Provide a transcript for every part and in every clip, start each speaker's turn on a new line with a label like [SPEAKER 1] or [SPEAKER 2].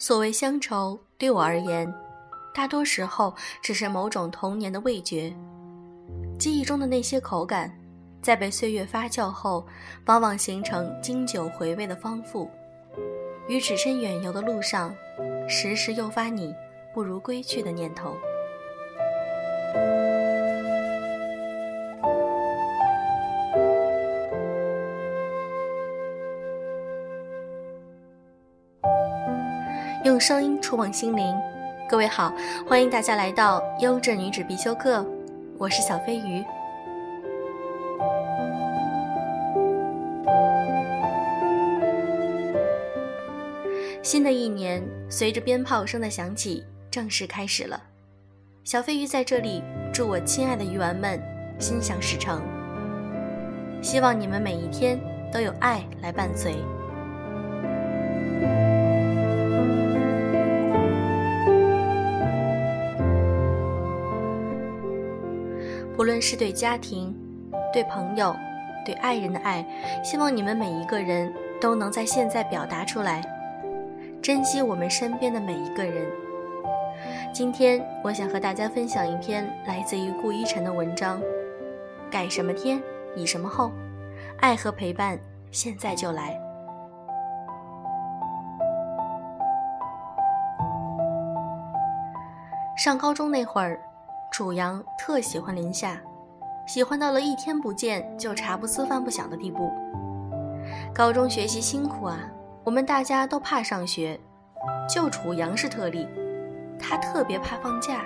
[SPEAKER 1] 所谓乡愁，对我而言，大多时候只是某种童年的味觉。记忆中的那些口感，在被岁月发酵后，往往形成经久回味的丰富。于只身远游的路上，时时诱发你不如归去的念头。用声音触碰心灵，各位好，欢迎大家来到优质女子必修课，我是小飞鱼。新的一年，随着鞭炮声的响起，正式开始了。小飞鱼在这里祝我亲爱的鱼丸们心想事成，希望你们每一天都有爱来伴随。不论是对家庭、对朋友、对爱人的爱，希望你们每一个人都能在现在表达出来，珍惜我们身边的每一个人。今天，我想和大家分享一篇来自于顾一晨的文章：改什么天，以什么后，爱和陪伴，现在就来。上高中那会儿。楚阳特喜欢林夏，喜欢到了一天不见就茶不思饭不想的地步。高中学习辛苦啊，我们大家都怕上学，就楚阳是特例，他特别怕放假，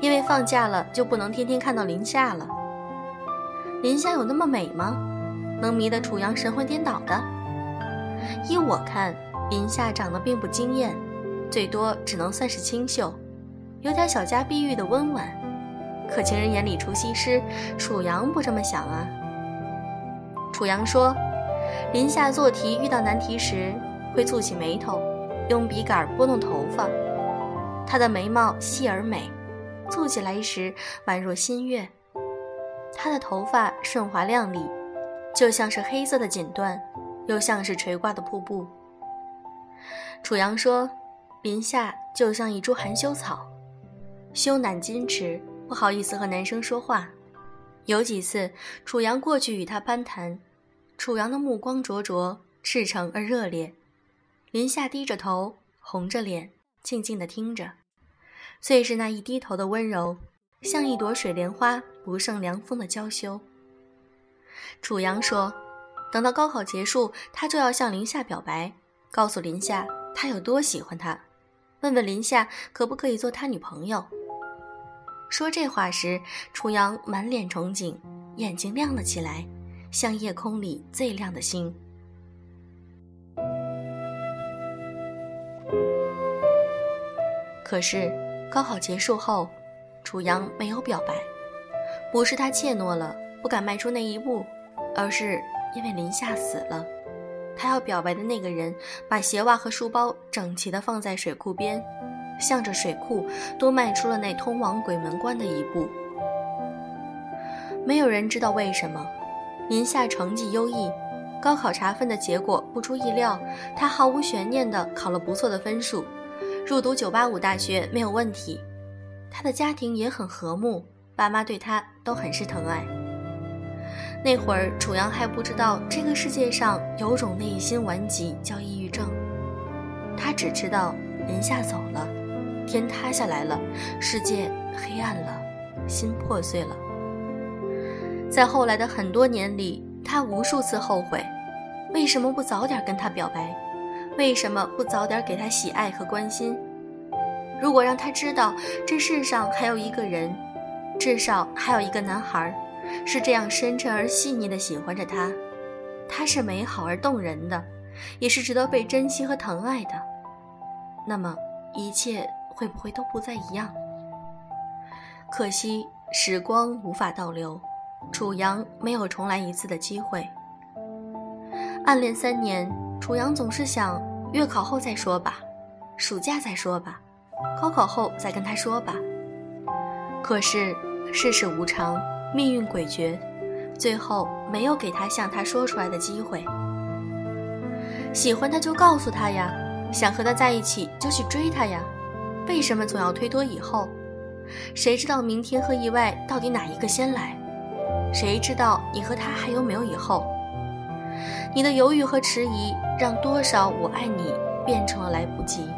[SPEAKER 1] 因为放假了就不能天天看到林夏了。林夏有那么美吗？能迷得楚阳神魂颠倒的？依我看，林夏长得并不惊艳，最多只能算是清秀。有点小家碧玉的温婉，可情人眼里出西施，楚阳不这么想啊。楚阳说，林夏做题遇到难题时会蹙起眉头，用笔杆拨弄头发。她的眉毛细而美，蹙起来时宛若新月。她的头发顺滑亮丽，就像是黑色的锦缎，又像是垂挂的瀑布。楚阳说，林夏就像一株含羞草。羞赧矜持，不好意思和男生说话。有几次，楚阳过去与他攀谈，楚阳的目光灼灼、赤诚而热烈。林夏低着头，红着脸，静静地听着。最是那一低头的温柔，像一朵水莲花不胜凉风的娇羞。楚阳说：“等到高考结束，他就要向林夏表白，告诉林夏他有多喜欢她，问问林夏可不可以做他女朋友。”说这话时，楚阳满脸憧憬，眼睛亮了起来，像夜空里最亮的星。可是高考结束后，楚阳没有表白，不是他怯懦了，不敢迈出那一步，而是因为林夏死了。他要表白的那个人，把鞋袜和书包整齐地放在水库边。向着水库，多迈出了那通往鬼门关的一步。没有人知道为什么，林夏成绩优异，高考查分的结果不出意料，他毫无悬念地考了不错的分数，入读985大学没有问题。他的家庭也很和睦，爸妈对他都很是疼爱。那会儿，楚阳还不知道这个世界上有种内心顽疾叫抑郁症，他只知道林夏走了。天塌下来了，世界黑暗了，心破碎了。在后来的很多年里，他无数次后悔，为什么不早点跟他表白？为什么不早点给他喜爱和关心？如果让他知道这世上还有一个人，至少还有一个男孩，是这样深沉而细腻的喜欢着他，他是美好而动人的，也是值得被珍惜和疼爱的，那么一切。会不会都不再一样？可惜时光无法倒流，楚阳没有重来一次的机会。暗恋三年，楚阳总是想月考后再说吧，暑假再说吧，高考后再跟他说吧。可是世事无常，命运诡谲，最后没有给他向他说出来的机会。喜欢他就告诉他呀，想和他在一起就去追他呀，为什么总要推脱以后？谁知道明天和意外到底哪一个先来？谁知道你和他还有没有以后？你的犹豫和迟疑，让多少我爱你变成了来不及，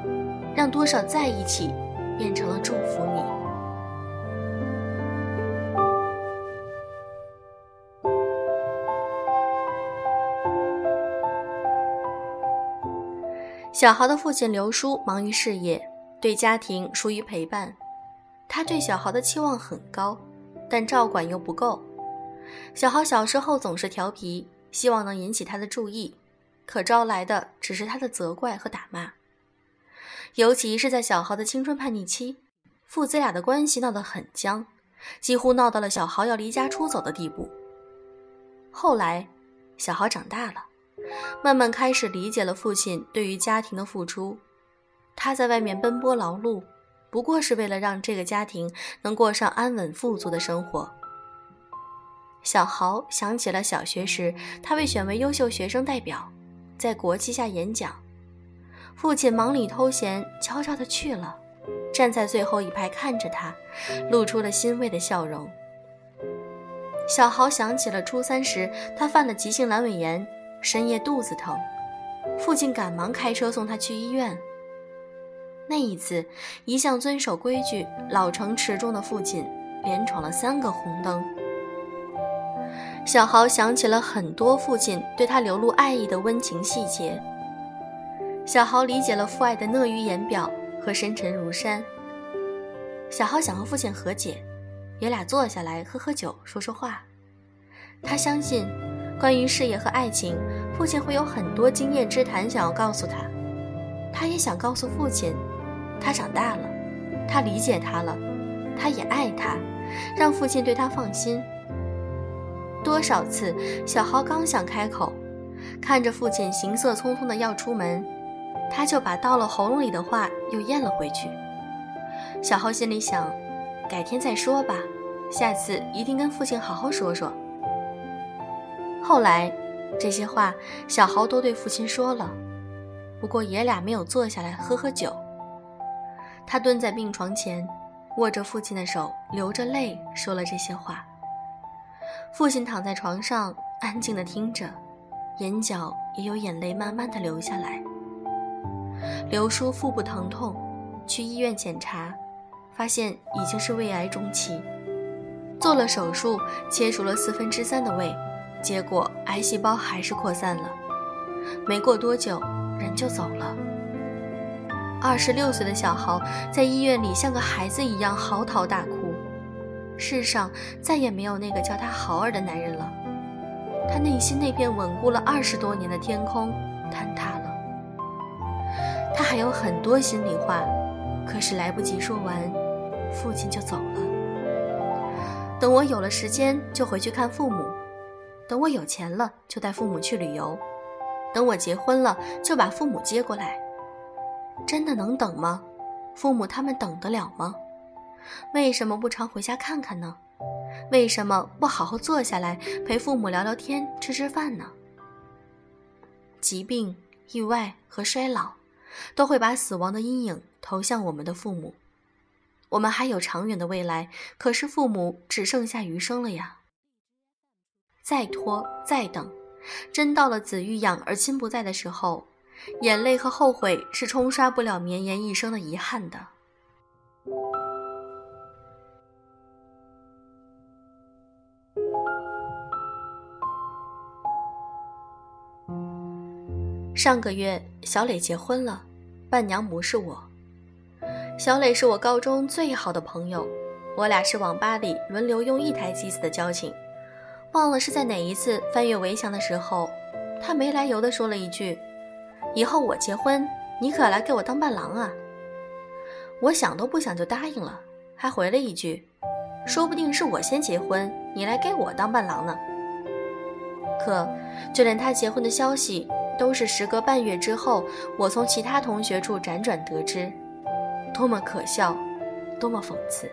[SPEAKER 1] 让多少在一起变成了祝福你。小豪的父亲刘叔忙于事业，对家庭疏于陪伴。他对小豪的期望很高，但照管又不够。小豪小时候总是调皮，希望能引起他的注意，可招来的只是他的责怪和打骂。尤其是在小豪的青春叛逆期，父子俩的关系闹得很僵，几乎闹到了小豪要离家出走的地步。后来，小豪长大了。慢慢开始理解了父亲对于家庭的付出，他在外面奔波劳碌，不过是为了让这个家庭能过上安稳富足的生活。小豪想起了小学时，他被选为优秀学生代表，在国旗下演讲，父亲忙里偷闲，悄悄地去了，站在最后一排看着他，露出了欣慰的笑容。小豪想起了初三时，他犯了急性阑尾炎。深夜肚子疼，父亲赶忙开车送他去医院。那一次，一向遵守规矩、老成持重的父亲，连闯了三个红灯。小豪想起了很多父亲对他流露爱意的温情细节。小豪理解了父爱的讷于言表和深沉如山。小豪想和父亲和解，爷俩坐下来喝喝酒，说说话。他相信。关于事业和爱情，父亲会有很多经验之谈想要告诉他。他也想告诉父亲，他长大了，他理解他了，他也爱他，让父亲对他放心。多少次，小豪刚想开口，看着父亲行色匆匆的要出门，他就把到了喉咙里的话又咽了回去。小豪心里想，改天再说吧，下次一定跟父亲好好说说。后来，这些话小豪都对父亲说了，不过爷俩没有坐下来喝喝酒。他蹲在病床前，握着父亲的手，流着泪说了这些话。父亲躺在床上，安静的听着，眼角也有眼泪慢慢的流下来。刘叔腹部疼痛，去医院检查，发现已经是胃癌中期，做了手术，切除了四分之三的胃。结果癌细胞还是扩散了，没过多久人就走了。二十六岁的小豪在医院里像个孩子一样嚎啕大哭，世上再也没有那个叫他豪儿的男人了。他内心那片稳固了二十多年的天空坍塌了。他还有很多心里话，可是来不及说完，父亲就走了。等我有了时间，就回去看父母。等我有钱了，就带父母去旅游；等我结婚了，就把父母接过来。真的能等吗？父母他们等得了吗？为什么不常回家看看呢？为什么不好好坐下来陪父母聊聊天、吃吃饭呢？疾病、意外和衰老，都会把死亡的阴影投向我们的父母。我们还有长远的未来，可是父母只剩下余生了呀。再拖再等，真到了子欲养而亲不在的时候，眼泪和后悔是冲刷不了绵延一生的遗憾的。上个月，小磊结婚了，伴娘不是我。小磊是我高中最好的朋友，我俩是网吧里轮流用一台机子的交情。忘了是在哪一次翻越围墙的时候，他没来由的说了一句：“以后我结婚，你可来给我当伴郎啊！”我想都不想就答应了，还回了一句：“说不定是我先结婚，你来给我当伴郎呢。”可就连他结婚的消息，都是时隔半月之后，我从其他同学处辗转得知。多么可笑，多么讽刺。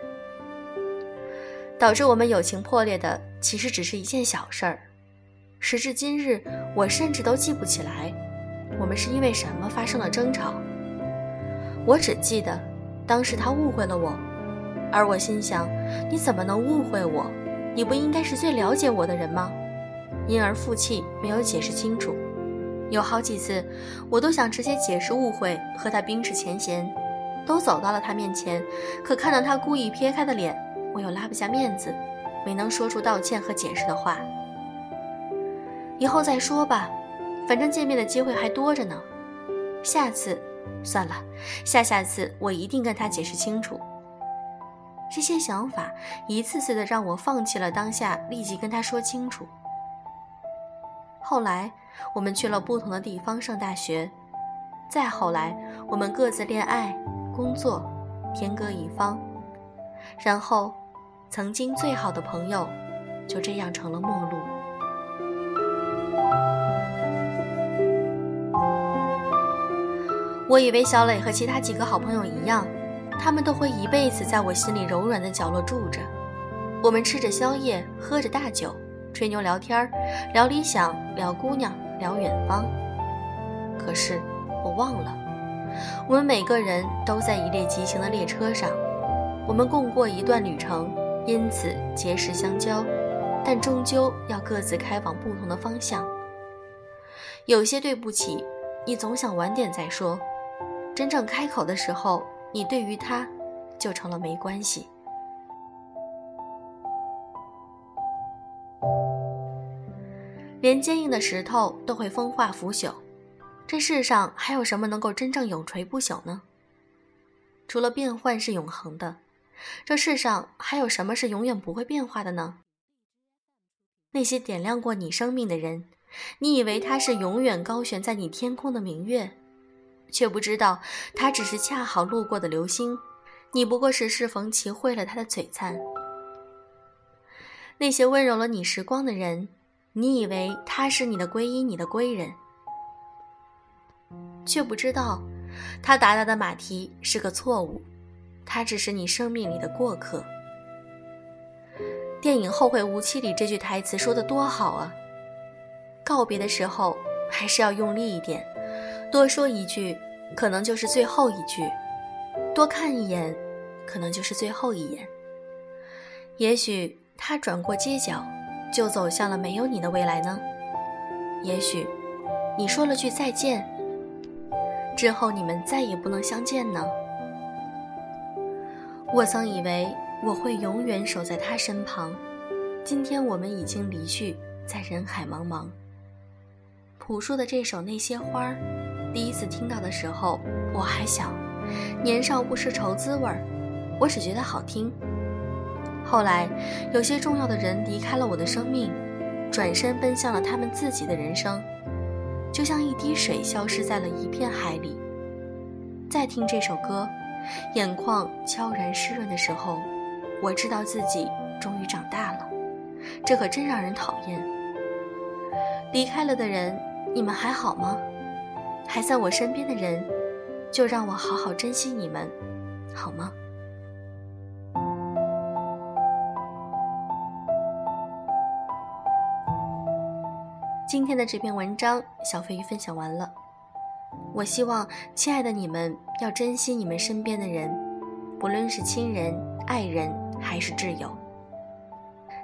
[SPEAKER 1] 导致我们友情破裂的，其实只是一件小事儿。时至今日，我甚至都记不起来，我们是因为什么发生了争吵。我只记得，当时他误会了我，而我心想：你怎么能误会我？你不应该是最了解我的人吗？因而负气，没有解释清楚。有好几次，我都想直接解释误会，和他冰释前嫌，都走到了他面前，可看到他故意撇开的脸。我又拉不下面子，没能说出道歉和解释的话。以后再说吧，反正见面的机会还多着呢。下次，算了，下下次我一定跟他解释清楚。这些想法一次次的让我放弃了当下立即跟他说清楚。后来，我们去了不同的地方上大学，再后来，我们各自恋爱、工作，天各一方，然后。曾经最好的朋友，就这样成了陌路。我以为小磊和其他几个好朋友一样，他们都会一辈子在我心里柔软的角落住着。我们吃着宵夜，喝着大酒，吹牛聊天聊理想，聊姑娘，聊远方。可是我忘了，我们每个人都在一列疾行的列车上，我们共过一段旅程。因此结识相交，但终究要各自开往不同的方向。有些对不起，你总想晚点再说，真正开口的时候，你对于他就成了没关系。连坚硬的石头都会风化腐朽，这世上还有什么能够真正永垂不朽呢？除了变幻是永恒的。这世上还有什么是永远不会变化的呢？那些点亮过你生命的人，你以为他是永远高悬在你天空的明月，却不知道他只是恰好路过的流星，你不过是适逢其会了他的璀璨。那些温柔了你时光的人，你以为他是你的皈依，你的归人，却不知道他达达的马蹄是个错误。他只是你生命里的过客。电影《后会无期》里这句台词说的多好啊！告别的时候还是要用力一点，多说一句，可能就是最后一句；多看一眼，可能就是最后一眼。也许他转过街角，就走向了没有你的未来呢。也许，你说了句再见，之后你们再也不能相见呢。我曾以为我会永远守在他身旁，今天我们已经离去，在人海茫茫。朴树的这首《那些花儿》，第一次听到的时候，我还小，年少不识愁滋味儿，我只觉得好听。后来，有些重要的人离开了我的生命，转身奔向了他们自己的人生，就像一滴水消失在了一片海里。再听这首歌。眼眶悄然湿润的时候，我知道自己终于长大了，这可真让人讨厌。离开了的人，你们还好吗？还在我身边的人，就让我好好珍惜你们，好吗？今天的这篇文章，小飞鱼分享完了。我希望，亲爱的你们要珍惜你们身边的人，不论是亲人、爱人还是挚友。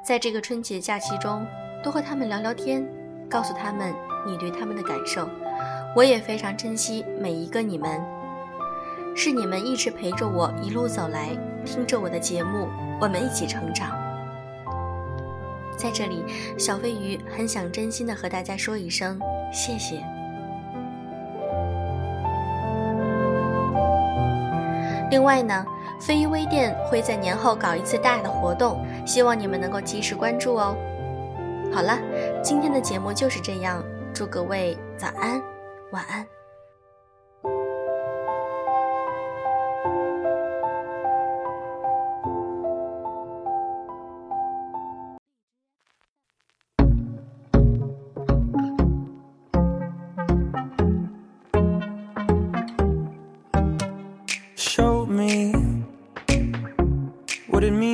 [SPEAKER 1] 在这个春节假期中，多和他们聊聊天，告诉他们你对他们的感受。我也非常珍惜每一个你们，是你们一直陪着我一路走来，听着我的节目，我们一起成长。在这里，小飞鱼很想真心的和大家说一声谢谢。另外呢，飞鱼微店会在年后搞一次大的活动，希望你们能够及时关注哦。好了，今天的节目就是这样，祝各位早安，晚安。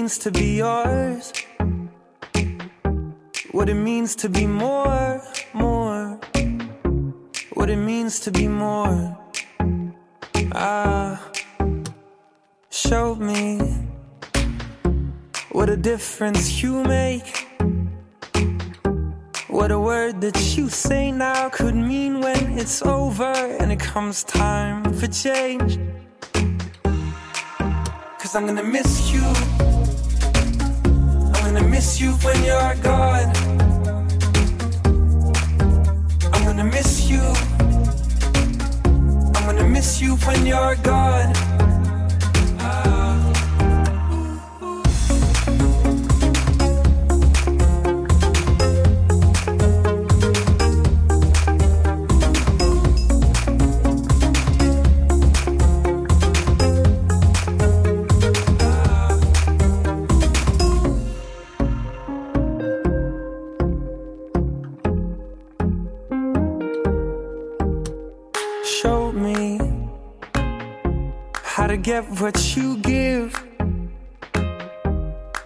[SPEAKER 2] Means to be yours, what it means to be more, more, what it means to be more. Ah, show me what a difference you make. What a word that you say now could mean when it's over and it comes time for change. Cause I'm gonna miss you. Miss you when you're gone. I'm gonna miss you. I'm gonna miss you when you're gone. What you give,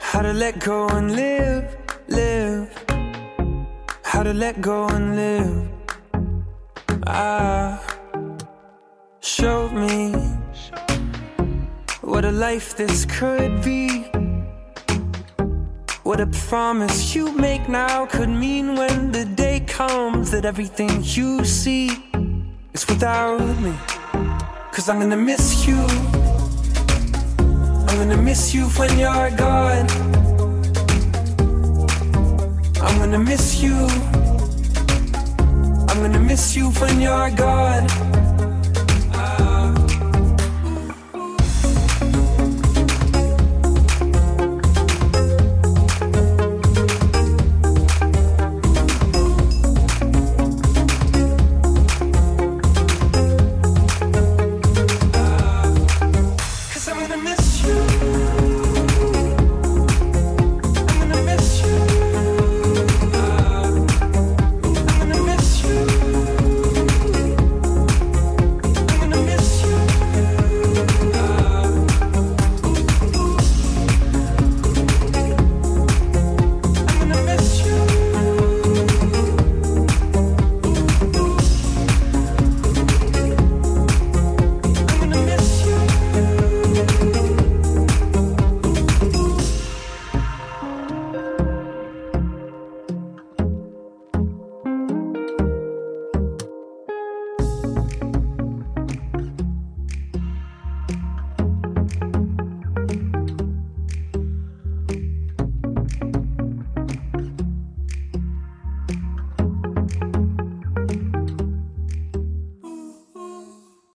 [SPEAKER 2] how to let go and live, live, how to let go and live. Ah, show me what a life this could be. What a promise you make now could mean when the day comes that everything you see is without me. Cause I'm gonna miss you. I'm gonna miss you when you're gone. I'm gonna miss you. I'm gonna miss you when you're gone.